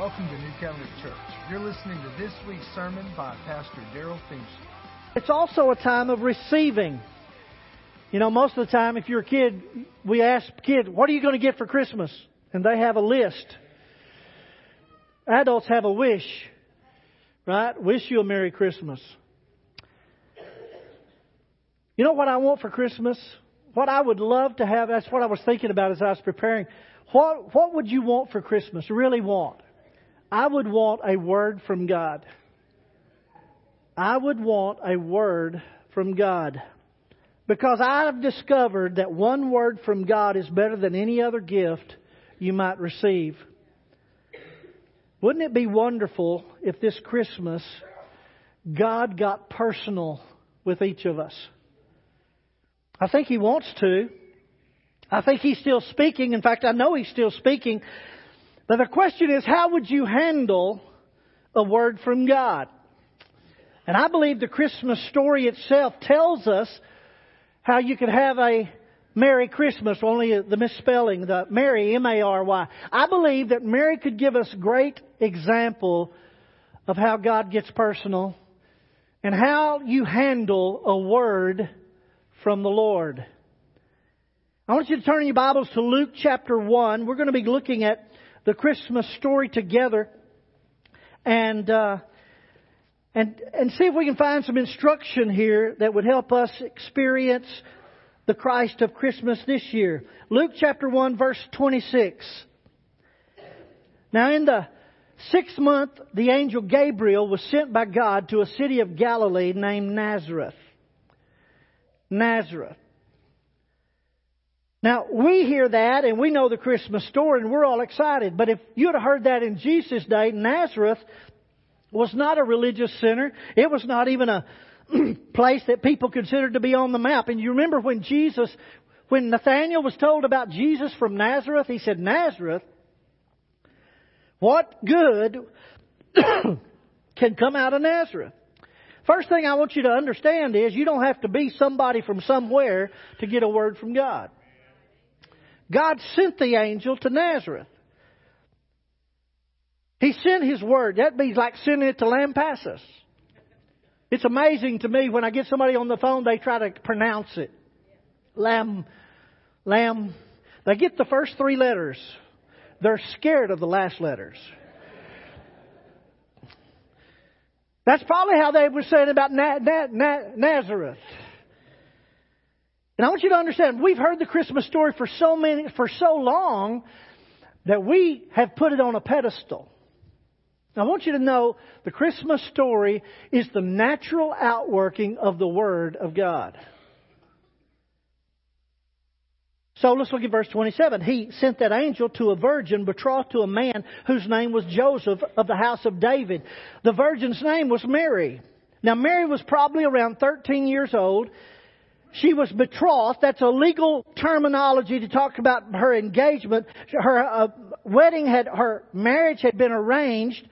welcome to New Covenant Church. You're listening to this week's sermon by Pastor Darrell Feemster. It's also a time of receiving. You know, most of the time, if you're a kid, we ask kids, what are you going to get for Christmas? And they have a list. Adults have a wish, right? Wish you a Merry Christmas. You know what I want for Christmas? What I would love to have, that's what I was thinking about as I was preparing. What, what would you want for Christmas? Really want? I would want a word from God. I would want a word from God. Because I have discovered that one word from God is better than any other gift you might receive. Wouldn't it be wonderful if this Christmas God got personal with each of us? I think He wants to. I think He's still speaking. In fact, I know He's still speaking. But the question is, how would you handle a word from God? And I believe the Christmas story itself tells us how you could have a Merry Christmas, only the misspelling, the Mary, M-A-R-Y. I believe that Mary could give us great example of how God gets personal and how you handle a word from the Lord. I want you to turn your Bibles to Luke chapter 1. We're going to be looking at the Christmas story together and uh, and and see if we can find some instruction here that would help us experience the Christ of Christmas this year. Luke chapter 1 verse 26. Now in the sixth month, the angel Gabriel was sent by God to a city of Galilee named Nazareth. Nazareth. Now, we hear that and we know the Christmas story and we're all excited. But if you'd have heard that in Jesus' day, Nazareth was not a religious center. It was not even a place that people considered to be on the map. And you remember when Jesus, when Nathaniel was told about Jesus from Nazareth, he said, Nazareth? What good can come out of Nazareth? First thing I want you to understand is you don't have to be somebody from somewhere to get a word from God. God sent the angel to Nazareth. He sent His word. That means like sending it to Lampasas. It's amazing to me when I get somebody on the phone, they try to pronounce it. Lamb, lamb. They get the first three letters. They're scared of the last letters. That's probably how they were saying about Na- Na- Na- Nazareth. And I want you to understand, we've heard the Christmas story for so many, for so long that we have put it on a pedestal. I want you to know the Christmas story is the natural outworking of the Word of God. So let's look at verse 27. He sent that angel to a virgin betrothed to a man whose name was Joseph of the house of David. The virgin's name was Mary. Now Mary was probably around 13 years old she was betrothed. That's a legal terminology to talk about her engagement. Her uh, wedding had, her marriage had been arranged.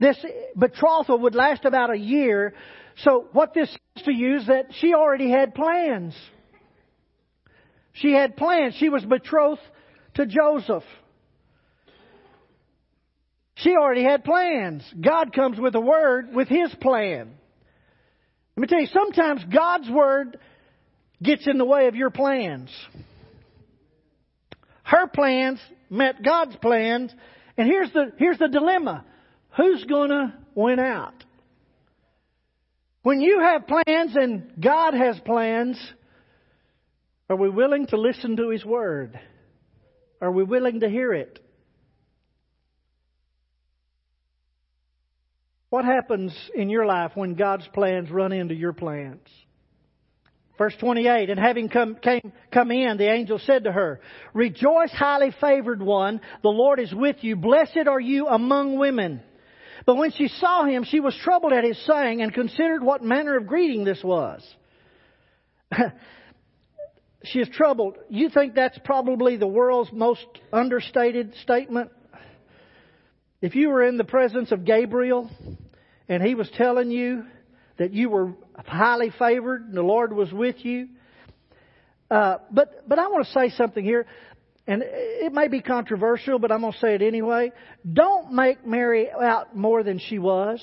This betrothal would last about a year. So what this is to you is that she already had plans. She had plans. She was betrothed to Joseph. She already had plans. God comes with a word with His plan. Let me tell you, sometimes God's word gets in the way of your plans. Her plans met God's plans, and here's the, here's the dilemma. Who's gonna win out? When you have plans and God has plans, are we willing to listen to His Word? Are we willing to hear it? What happens in your life when God's plans run into your plans? Verse 28, and having come, came, come in, the angel said to her, Rejoice, highly favored one, the Lord is with you. Blessed are you among women. But when she saw him, she was troubled at his saying and considered what manner of greeting this was. she is troubled. You think that's probably the world's most understated statement? If you were in the presence of Gabriel and he was telling you that you were highly favored and the Lord was with you. Uh, but but I want to say something here. and it may be controversial, but I'm going to say it anyway. Don't make Mary out more than she was.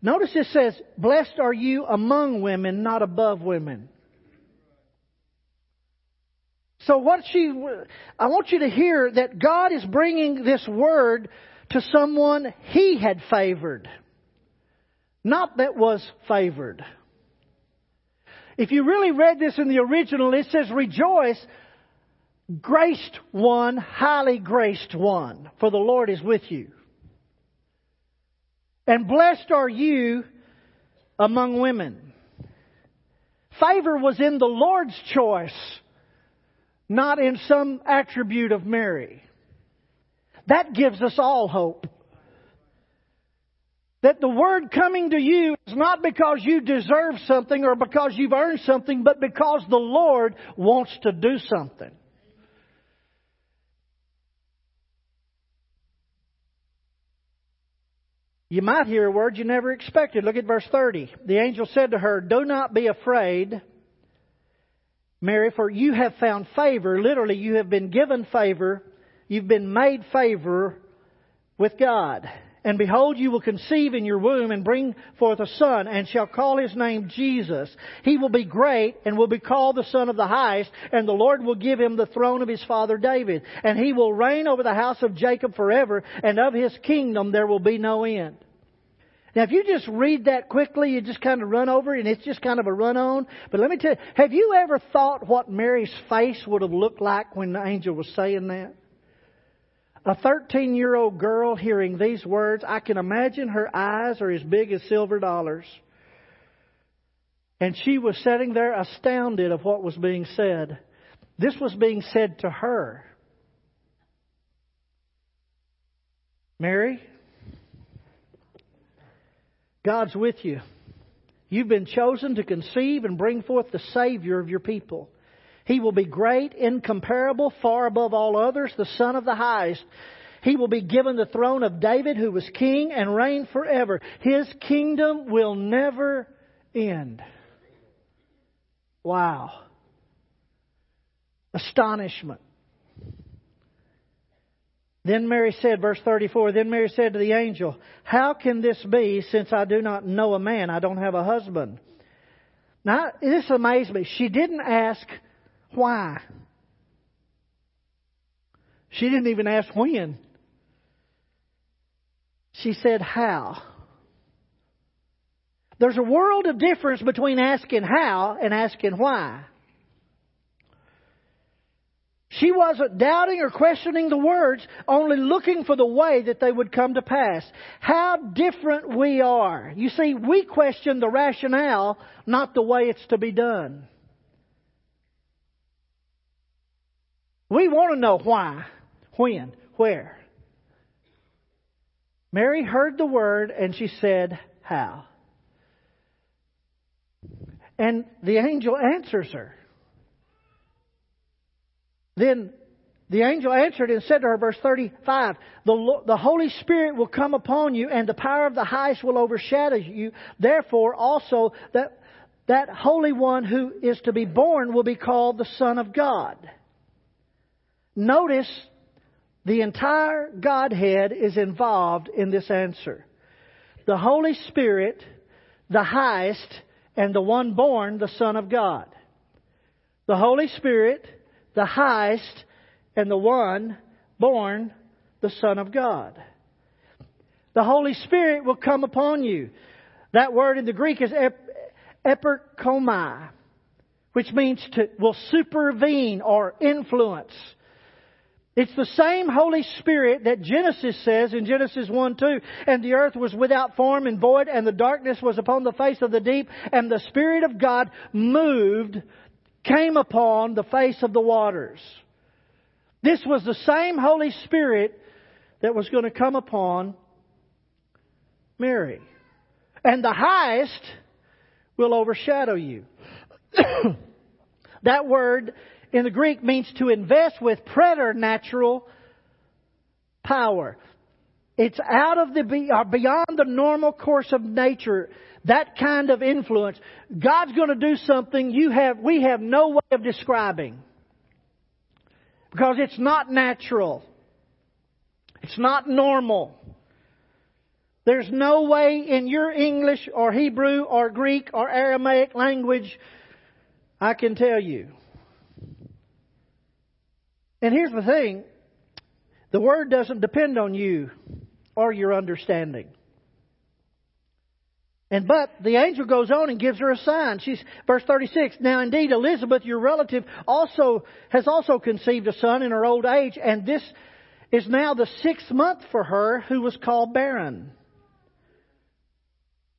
Notice it says, Blessed are you among women, not above women. So what she, I want you to hear that God is bringing this word to someone He had favored, not that was favored. If you really read this in the original, it says, Rejoice, graced one, highly graced one, for the Lord is with you. And blessed are you among women. Favor was in the Lord's choice, not in some attribute of Mary. That gives us all hope. That the word coming to you is not because you deserve something or because you've earned something, but because the Lord wants to do something. You might hear a word you never expected. Look at verse 30. The angel said to her, Do not be afraid, Mary, for you have found favor. Literally, you have been given favor. You've been made favor with God. And behold, you will conceive in your womb and bring forth a son, and shall call his name Jesus. He will be great and will be called the Son of the Highest, and the Lord will give him the throne of his father David. And he will reign over the house of Jacob forever, and of his kingdom there will be no end. Now, if you just read that quickly, you just kind of run over it, and it's just kind of a run on. But let me tell you, have you ever thought what Mary's face would have looked like when the angel was saying that? A 13 year old girl hearing these words, I can imagine her eyes are as big as silver dollars. And she was sitting there astounded of what was being said. This was being said to her. Mary, God's with you. You've been chosen to conceive and bring forth the Savior of your people. He will be great, incomparable, far above all others, the Son of the highest. He will be given the throne of David, who was king, and reign forever. His kingdom will never end. Wow. Astonishment. Then Mary said, verse 34, then Mary said to the angel, How can this be since I do not know a man? I don't have a husband. Now, this amazed me. She didn't ask why. She didn't even ask when. She said how. There's a world of difference between asking how and asking why. She wasn't doubting or questioning the words, only looking for the way that they would come to pass. How different we are. You see, we question the rationale, not the way it's to be done. We want to know why, when, where. Mary heard the word and she said, How? And the angel answers her. Then the angel answered and said to her, verse 35, the, the Holy Spirit will come upon you and the power of the highest will overshadow you. Therefore also that, that Holy One who is to be born will be called the Son of God. Notice the entire Godhead is involved in this answer. The Holy Spirit, the highest, and the one born, the Son of God. The Holy Spirit, the highest, and the one born, the Son of God. The Holy Spirit will come upon you. That word in the Greek is epikomai, which means to, will supervene or influence. It's the same Holy Spirit that Genesis says in Genesis 1 2, and the earth was without form and void, and the darkness was upon the face of the deep, and the Spirit of God moved came upon the face of the waters. This was the same Holy Spirit that was going to come upon Mary. And the highest will overshadow you. that word in the Greek means to invest with preternatural power. It's out of the uh, beyond the normal course of nature that kind of influence, God's going to do something you have, we have no way of describing. Because it's not natural. It's not normal. There's no way in your English or Hebrew or Greek or Aramaic language I can tell you. And here's the thing the word doesn't depend on you or your understanding. And but the angel goes on and gives her a sign. She's verse 36. Now indeed Elizabeth your relative also has also conceived a son in her old age and this is now the sixth month for her who was called barren.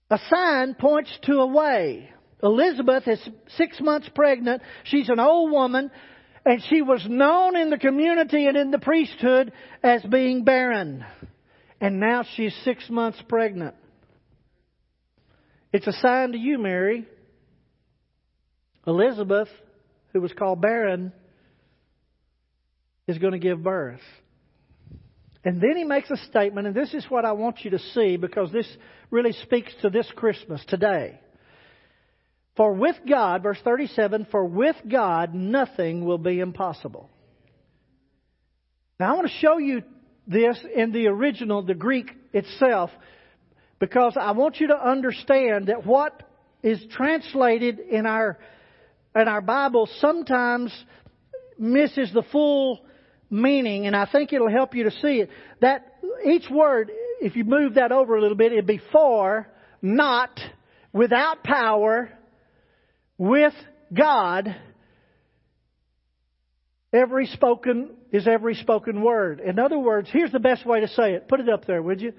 A sign points to a way. Elizabeth is six months pregnant. She's an old woman and she was known in the community and in the priesthood as being barren. And now she's six months pregnant. It's a sign to you, Mary. Elizabeth, who was called barren, is going to give birth. And then he makes a statement, and this is what I want you to see because this really speaks to this Christmas today. For with God, verse 37, for with God nothing will be impossible. Now I want to show you this in the original, the Greek itself, because I want you to understand that what is translated in our in our Bible sometimes misses the full meaning, and I think it'll help you to see it. That each word, if you move that over a little bit, it'd be for, not, without power, with God. Every spoken is every spoken word. In other words, here's the best way to say it. Put it up there, would you?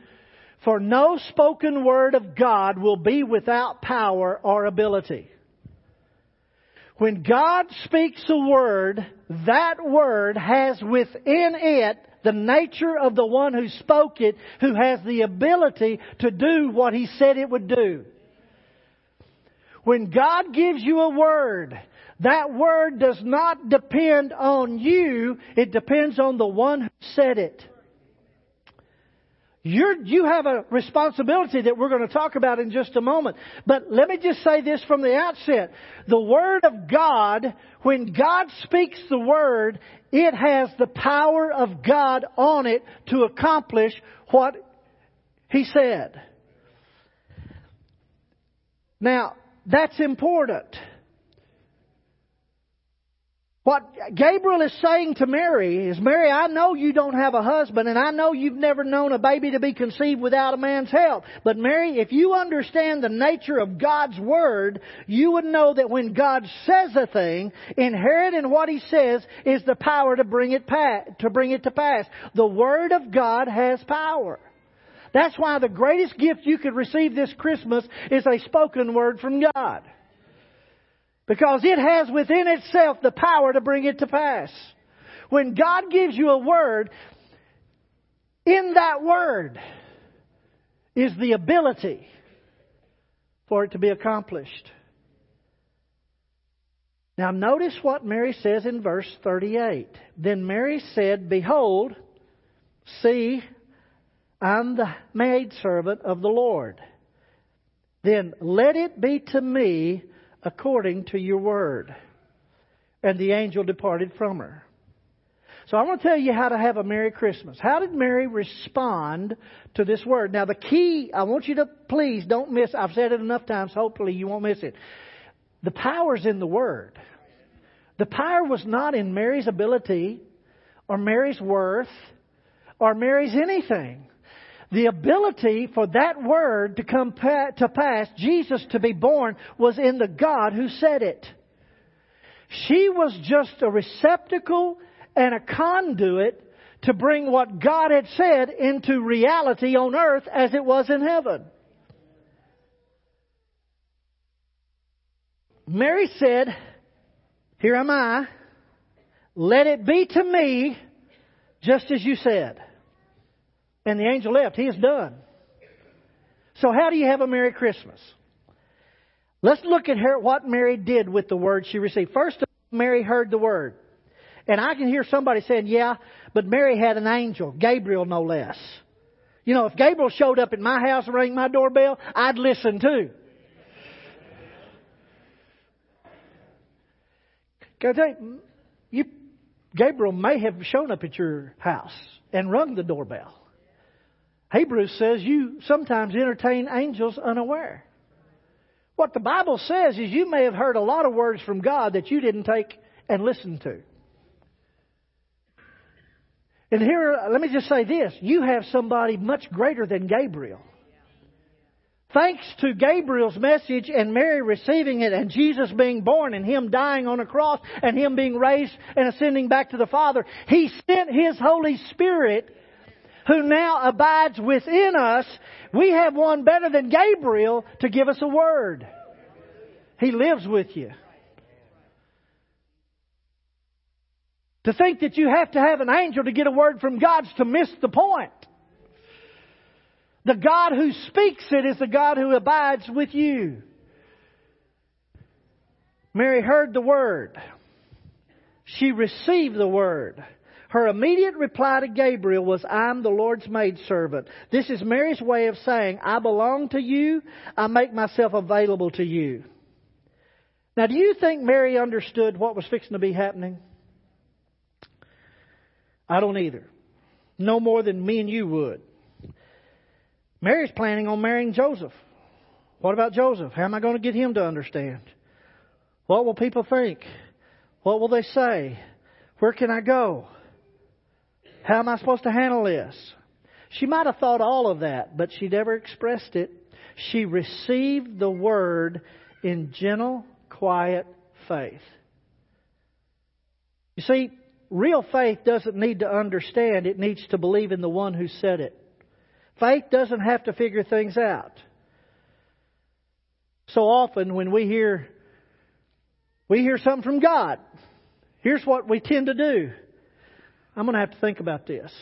For no spoken word of God will be without power or ability. When God speaks a word, that word has within it the nature of the one who spoke it, who has the ability to do what he said it would do. When God gives you a word, that word does not depend on you, it depends on the one who said it. You're, you have a responsibility that we're going to talk about in just a moment. But let me just say this from the outset. The Word of God, when God speaks the Word, it has the power of God on it to accomplish what He said. Now, that's important. What Gabriel is saying to Mary is, Mary, I know you don't have a husband and I know you've never known a baby to be conceived without a man's help. But Mary, if you understand the nature of God's Word, you would know that when God says a thing, inherent in what He says is the power to bring it, pa- to bring it to pass. The Word of God has power. That's why the greatest gift you could receive this Christmas is a spoken word from God. Because it has within itself the power to bring it to pass. When God gives you a word, in that word is the ability for it to be accomplished. Now notice what Mary says in verse 38. Then Mary said, Behold, see, I'm the maidservant of the Lord. Then let it be to me according to your word. And the angel departed from her. So I want to tell you how to have a Merry Christmas. How did Mary respond to this word? Now the key, I want you to please don't miss, I've said it enough times, hopefully you won't miss it. The power's in the word. The power was not in Mary's ability or Mary's worth or Mary's anything. The ability for that word to come to pass, Jesus to be born, was in the God who said it. She was just a receptacle and a conduit to bring what God had said into reality on earth as it was in heaven. Mary said, Here am I. Let it be to me just as you said. And the angel left. He is done. So how do you have a Merry Christmas? Let's look at her, what Mary did with the word she received. First, Mary heard the word. And I can hear somebody saying, yeah, but Mary had an angel, Gabriel no less. You know, if Gabriel showed up at my house and rang my doorbell, I'd listen too. Can I tell you, you Gabriel may have shown up at your house and rung the doorbell. Hebrews says you sometimes entertain angels unaware. What the Bible says is you may have heard a lot of words from God that you didn't take and listen to. And here, let me just say this you have somebody much greater than Gabriel. Thanks to Gabriel's message and Mary receiving it and Jesus being born and Him dying on a cross and Him being raised and ascending back to the Father, He sent His Holy Spirit who now abides within us. We have one better than Gabriel to give us a word. He lives with you. To think that you have to have an angel to get a word from God's to miss the point. The God who speaks it is the God who abides with you. Mary heard the word. She received the word. Her immediate reply to Gabriel was, I'm the Lord's maidservant. This is Mary's way of saying, I belong to you. I make myself available to you. Now, do you think Mary understood what was fixing to be happening? I don't either. No more than me and you would. Mary's planning on marrying Joseph. What about Joseph? How am I going to get him to understand? What will people think? What will they say? Where can I go? How am I supposed to handle this? She might have thought all of that, but she never expressed it. She received the word in gentle, quiet faith. You see, real faith doesn't need to understand, it needs to believe in the one who said it. Faith doesn't have to figure things out. So often when we hear we hear something from God, here's what we tend to do. I'm going to have to think about this.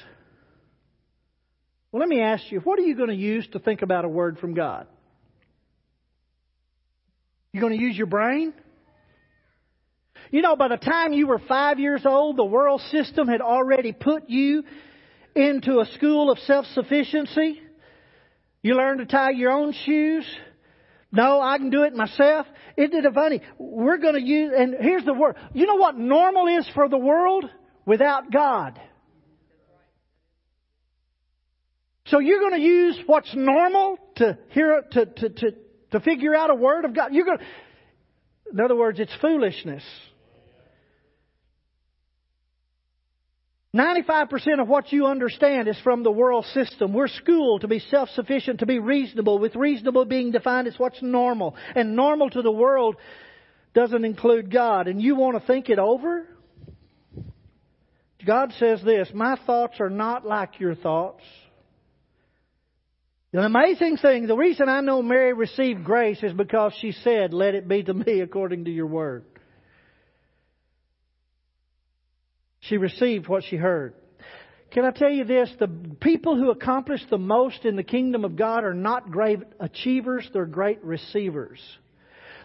Well, let me ask you, what are you going to use to think about a word from God? You're going to use your brain? You know, by the time you were five years old, the world system had already put you into a school of self-sufficiency. You learned to tie your own shoes. No, I can do it myself. Isn't it funny? We're going to use, and here's the word. You know what normal is for the world? Without God. So you're going to use what's normal to hear, to, to, to, to figure out a word of God. You're going to, in other words, it's foolishness. 95% of what you understand is from the world system. We're schooled to be self-sufficient, to be reasonable, with reasonable being defined as what's normal. And normal to the world doesn't include God. And you want to think it over? God says this, my thoughts are not like your thoughts. The amazing thing, the reason I know Mary received grace is because she said, let it be to me according to your word. She received what she heard. Can I tell you this? The people who accomplish the most in the kingdom of God are not great achievers, they're great receivers.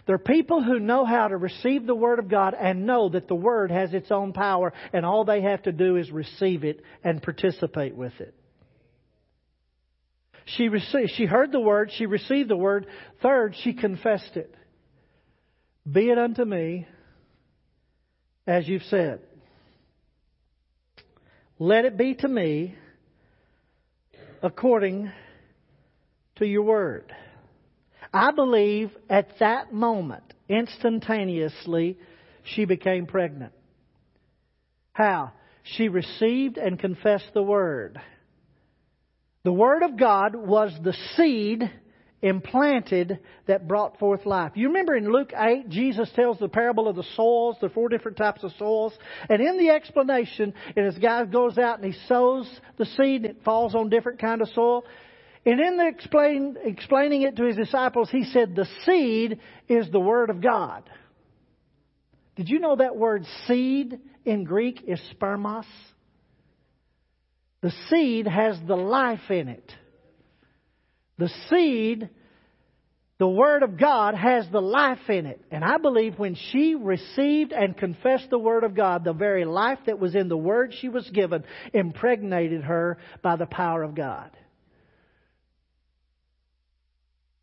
They're people who know how to receive the Word of God and know that the Word has its own power and all they have to do is receive it and participate with it. She, received, she heard the Word, she received the Word. Third, she confessed it. Be it unto me as you've said. Let it be to me according to your word. I believe at that moment, instantaneously, she became pregnant. How? She received and confessed the word. The word of God was the seed implanted that brought forth life. You remember in Luke 8, Jesus tells the parable of the soils, the four different types of soils. And in the explanation, and this guy goes out and he sows the seed and it falls on different kind of soil. And in the explain, explaining it to his disciples, he said the seed is the Word of God. Did you know that word seed in Greek is spermos? The seed has the life in it. The seed, the Word of God, has the life in it. And I believe when she received and confessed the Word of God, the very life that was in the Word she was given impregnated her by the power of God.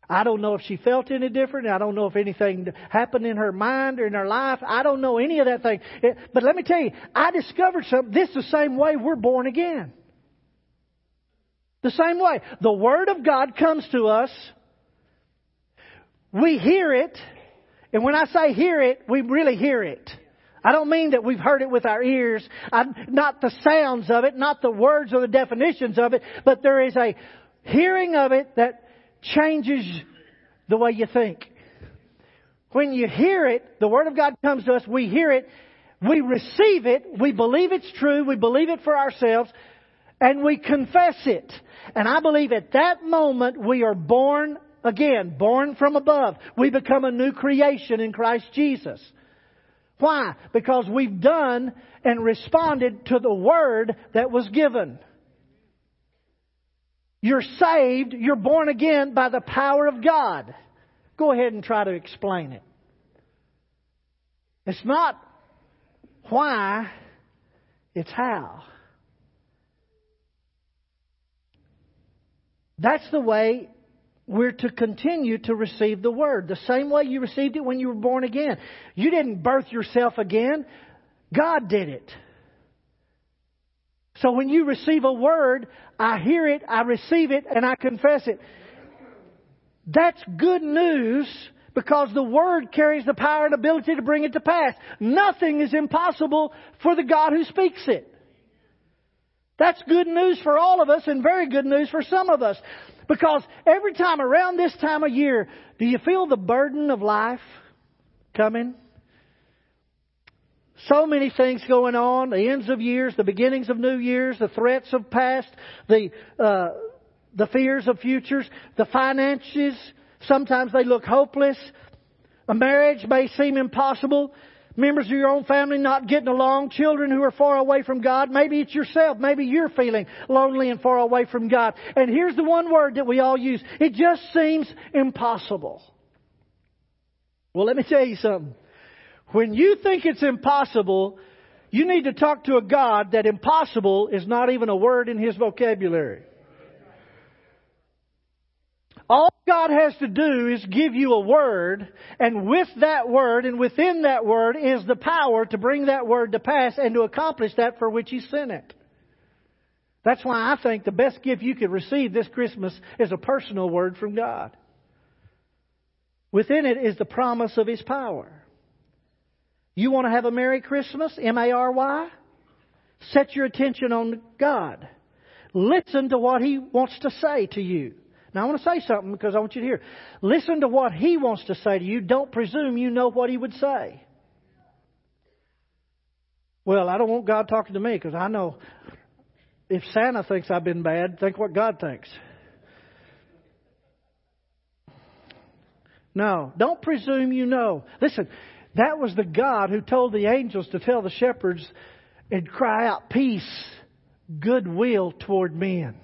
I don't know if she felt any different. I don't know if anything happened in her mind or in her life. I don't know any of that thing. But let me tell you, I discovered something. This is the same way we're born again. The same way. The Word of God comes to us. We hear it. And when I say hear it, we really hear it. I don't mean that we've heard it with our ears, I, not the sounds of it, not the words or the definitions of it, but there is a hearing of it that changes the way you think. When you hear it, the Word of God comes to us, we hear it, we receive it, we believe it's true, we believe it for ourselves, and we confess it. And I believe at that moment we are born again, born from above. We become a new creation in Christ Jesus. Why? Because we've done and responded to the Word that was given. You're saved, you're born again by the power of God. Go ahead and try to explain it. It's not why, it's how. That's the way we're to continue to receive the Word. The same way you received it when you were born again. You didn't birth yourself again. God did it. So when you receive a word, I hear it, I receive it, and I confess it. That's good news because the Word carries the power and ability to bring it to pass. Nothing is impossible for the God who speaks it. That's good news for all of us and very good news for some of us. Because every time around this time of year, do you feel the burden of life coming? So many things going on, the ends of years, the beginnings of new years, the threats of past, the, uh, the fears of futures, the finances. Sometimes they look hopeless. A marriage may seem impossible. Members of your own family not getting along, children who are far away from God. Maybe it's yourself. Maybe you're feeling lonely and far away from God. And here's the one word that we all use. It just seems impossible. Well, let me tell you something. When you think it's impossible, you need to talk to a God that impossible is not even a word in His vocabulary. All God has to do is give you a word, and with that word and within that word is the power to bring that word to pass and to accomplish that for which He sent it. That's why I think the best gift you could receive this Christmas is a personal word from God. Within it is the promise of His power. You want to have a Merry Christmas? M A R Y? Set your attention on God. Listen to what He wants to say to you. Now, I want to say something because I want you to hear. Listen to what He wants to say to you. Don't presume you know what He would say. Well, I don't want God talking to me because I know if Santa thinks I've been bad, think what God thinks. No, don't presume you know. Listen, that was the God who told the angels to tell the shepherds and cry out peace, goodwill toward men.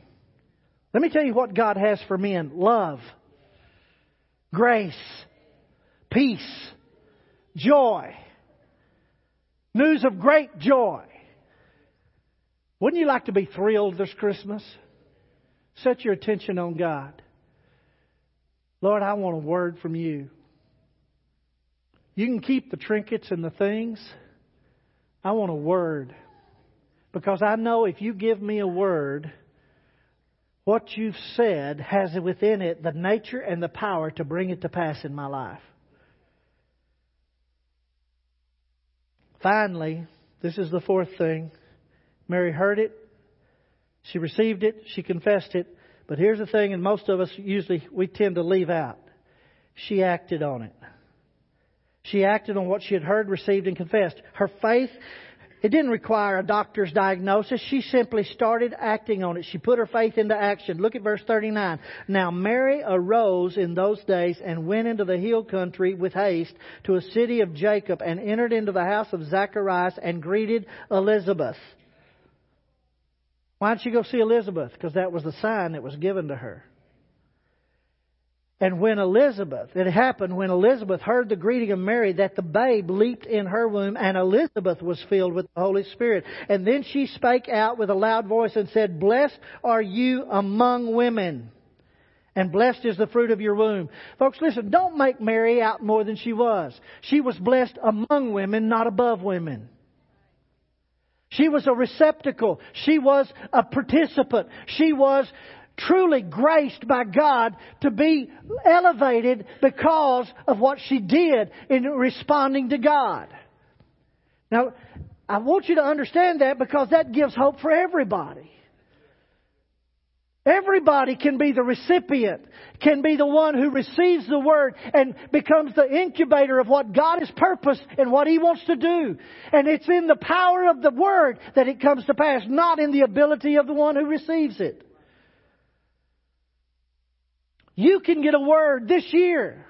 Let me tell you what God has for men love, grace, peace, joy, news of great joy. Wouldn't you like to be thrilled this Christmas? Set your attention on God. Lord, I want a word from you. You can keep the trinkets and the things. I want a word. Because I know if you give me a word, what you've said has within it the nature and the power to bring it to pass in my life. Finally, this is the fourth thing. Mary heard it. She received it. She confessed it. But here's the thing, and most of us usually we tend to leave out. She acted on it. She acted on what she had heard, received, and confessed. Her faith, it didn't require a doctor's diagnosis. She simply started acting on it. She put her faith into action. Look at verse 39. Now Mary arose in those days and went into the hill country with haste to a city of Jacob and entered into the house of Zacharias and greeted Elizabeth. Why didn't she go see Elizabeth? Because that was the sign that was given to her. And when Elizabeth, it happened when Elizabeth heard the greeting of Mary that the babe leaped in her womb and Elizabeth was filled with the Holy Spirit. And then she spake out with a loud voice and said, Blessed are you among women and blessed is the fruit of your womb. Folks, listen, don't make Mary out more than she was. She was blessed among women, not above women. She was a receptacle. She was a participant. She was truly graced by God to be elevated because of what she did in responding to God. Now, I want you to understand that because that gives hope for everybody. Everybody can be the recipient, can be the one who receives the word and becomes the incubator of what God has purposed and what He wants to do. And it's in the power of the word that it comes to pass, not in the ability of the one who receives it. You can get a word this year.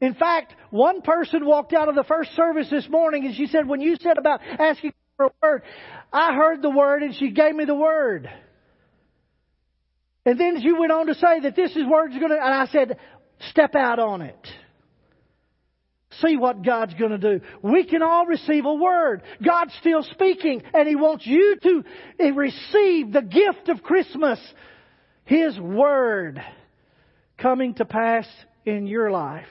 In fact, one person walked out of the first service this morning and she said, when you said about asking for a word, I heard the word and she gave me the word. And then she went on to say that this is word's going to, and I said, step out on it. See what God's going to do. We can all receive a word. God's still speaking, and He wants you to eh, receive the gift of Christmas. His word coming to pass in your life.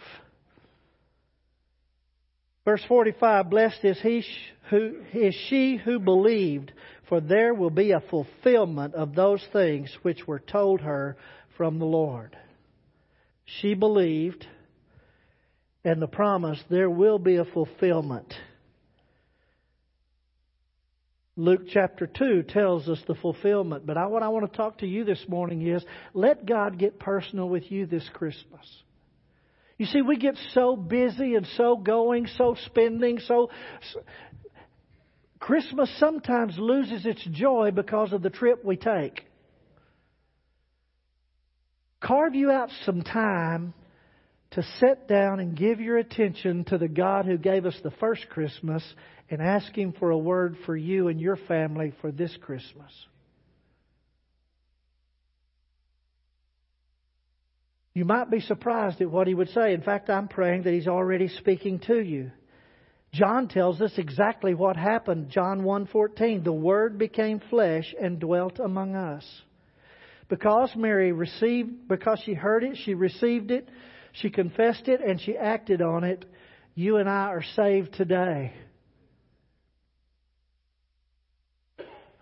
Verse 45, blessed is he who is she who believed, for there will be a fulfillment of those things which were told her from the Lord. She believed, and the promise, there will be a fulfillment. Luke chapter 2 tells us the fulfillment. But I, what I want to talk to you this morning is let God get personal with you this Christmas. You see, we get so busy and so going, so spending, so, Christmas sometimes loses its joy because of the trip we take. Carve you out some time to sit down and give your attention to the God who gave us the first Christmas and ask Him for a word for you and your family for this Christmas. You might be surprised at what He would say. In fact, I'm praying that He's already speaking to you. John tells us exactly what happened. John 1:14, the word became flesh and dwelt among us. Because Mary received because she heard it, she received it, she confessed it and she acted on it, you and I are saved today.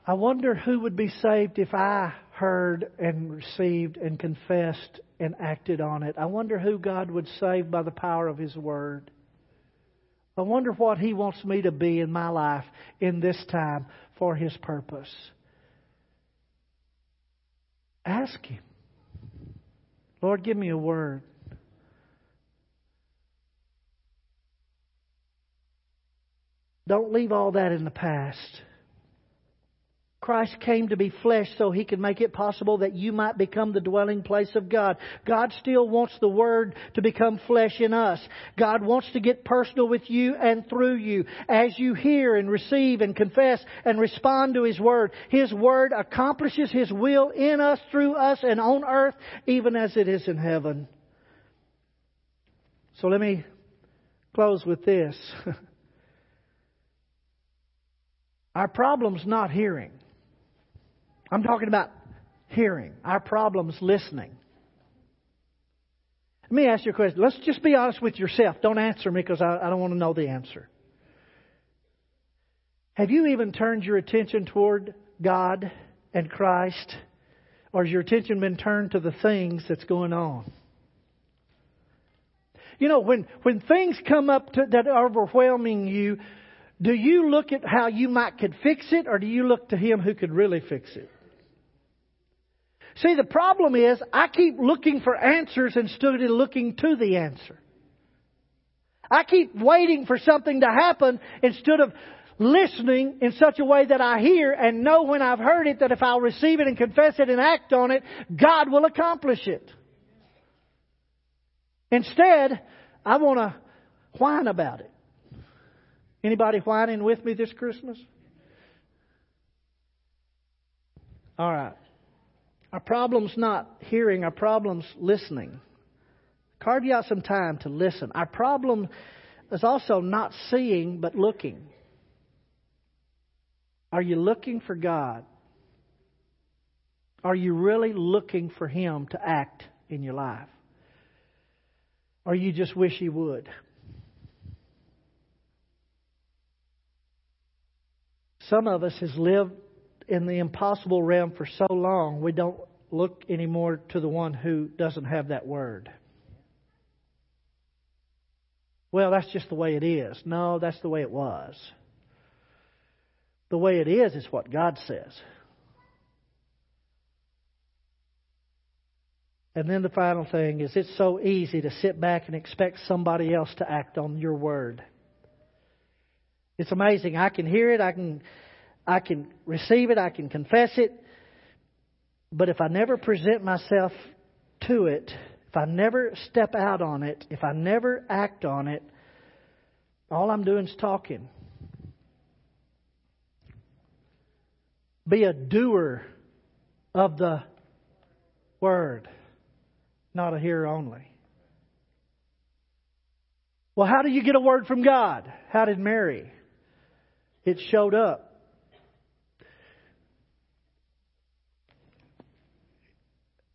I wonder who would be saved if I heard and received and confessed and acted on it. I wonder who God would save by the power of His Word. I wonder what He wants me to be in my life in this time for His purpose. Ask Him. Lord, give me a word. Don't leave all that in the past. Christ came to be flesh so he could make it possible that you might become the dwelling place of God. God still wants the Word to become flesh in us. God wants to get personal with you and through you. As you hear and receive and confess and respond to His Word, His Word accomplishes His will in us, through us, and on earth, even as it is in heaven. So let me close with this. Our problem's not hearing. I'm talking about hearing. Our problem's listening. Let me ask you a question. Let's just be honest with yourself. Don't answer me because I, I don't want to know the answer. Have you even turned your attention toward God and Christ? Or has your attention been turned to the things that's going on? You know, when, when things come up to, that are overwhelming you, do you look at how you might could fix it or do you look to Him who could really fix it? See, the problem is I keep looking for answers instead of looking to the answer. I keep waiting for something to happen instead of listening in such a way that I hear and know when I've heard it that if I'll receive it and confess it and act on it, God will accomplish it. Instead, I want to whine about it. Anybody whining with me this Christmas? All right. Our problem's not hearing, our problem's listening. Carve you out some time to listen. Our problem is also not seeing, but looking. Are you looking for God? Are you really looking for Him to act in your life? Or you just wish He would? Some of us has lived in the impossible realm for so long we don't look anymore to the one who doesn't have that word. Well, that's just the way it is. No, that's the way it was. The way it is is what God says. And then the final thing is it's so easy to sit back and expect somebody else to act on your word. It's amazing. I can hear it, I can I can receive it, I can confess it, but if I never present myself to it, if I never step out on it, if I never act on it, all I'm doing is talking. Be a doer of the word, not a hearer only. Well, how do you get a word from God? How did Mary? It showed up.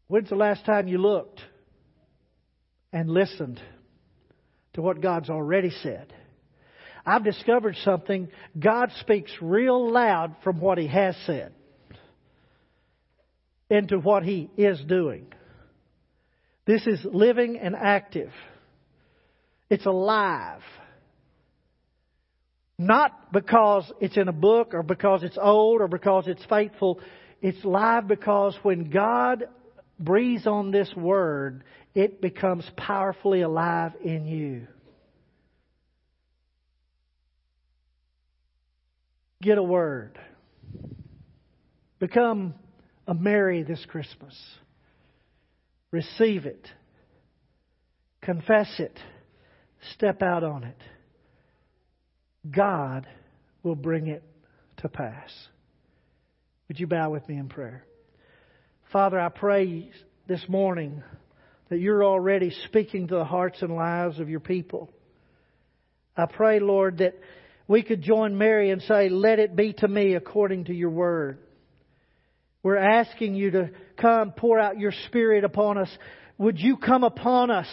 When's the last time you looked and listened to what God's already said? I've discovered something. God speaks real loud from what He has said into what He is doing. This is living and active. It's alive. Not because it's in a book or because it's old or because it's faithful. It's live because when God breathes on this word, it becomes powerfully alive in you. Get a word. Become a Mary this Christmas. Receive it. Confess it. Step out on it. God will bring it to pass. Would you bow with me in prayer? Father, I pray this morning that you're already speaking to the hearts and lives of your people. I pray, Lord, that we could join Mary and say, Let it be to me according to your word. We're asking you to come pour out your Spirit upon us. Would you come upon us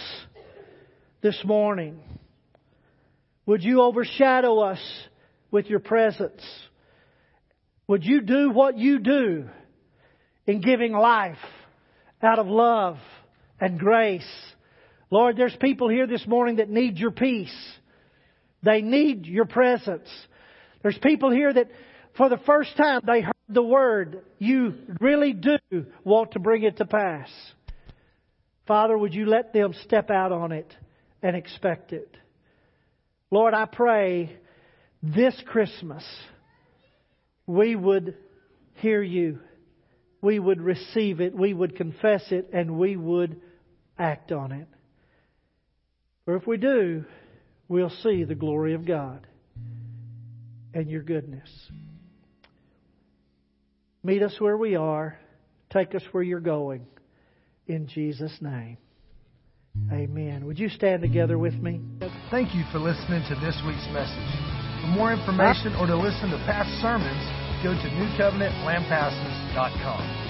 this morning? Would you overshadow us with your presence? Would you do what you do? in giving life out of love and grace. Lord, there's people here this morning that need your peace. They need your presence. There's people here that for the first time they heard the word. You really do want to bring it to pass. Father, would you let them step out on it and expect it? Lord, I pray this Christmas we would hear you we would receive it, we would confess it, and we would act on it. For if we do, we'll see the glory of God and your goodness. Meet us where we are. Take us where you're going. In Jesus' name. Amen. Would you stand together with me? Thank you for listening to this week's message. For more information or to listen to past sermons, go to newcovenantlampasas.com.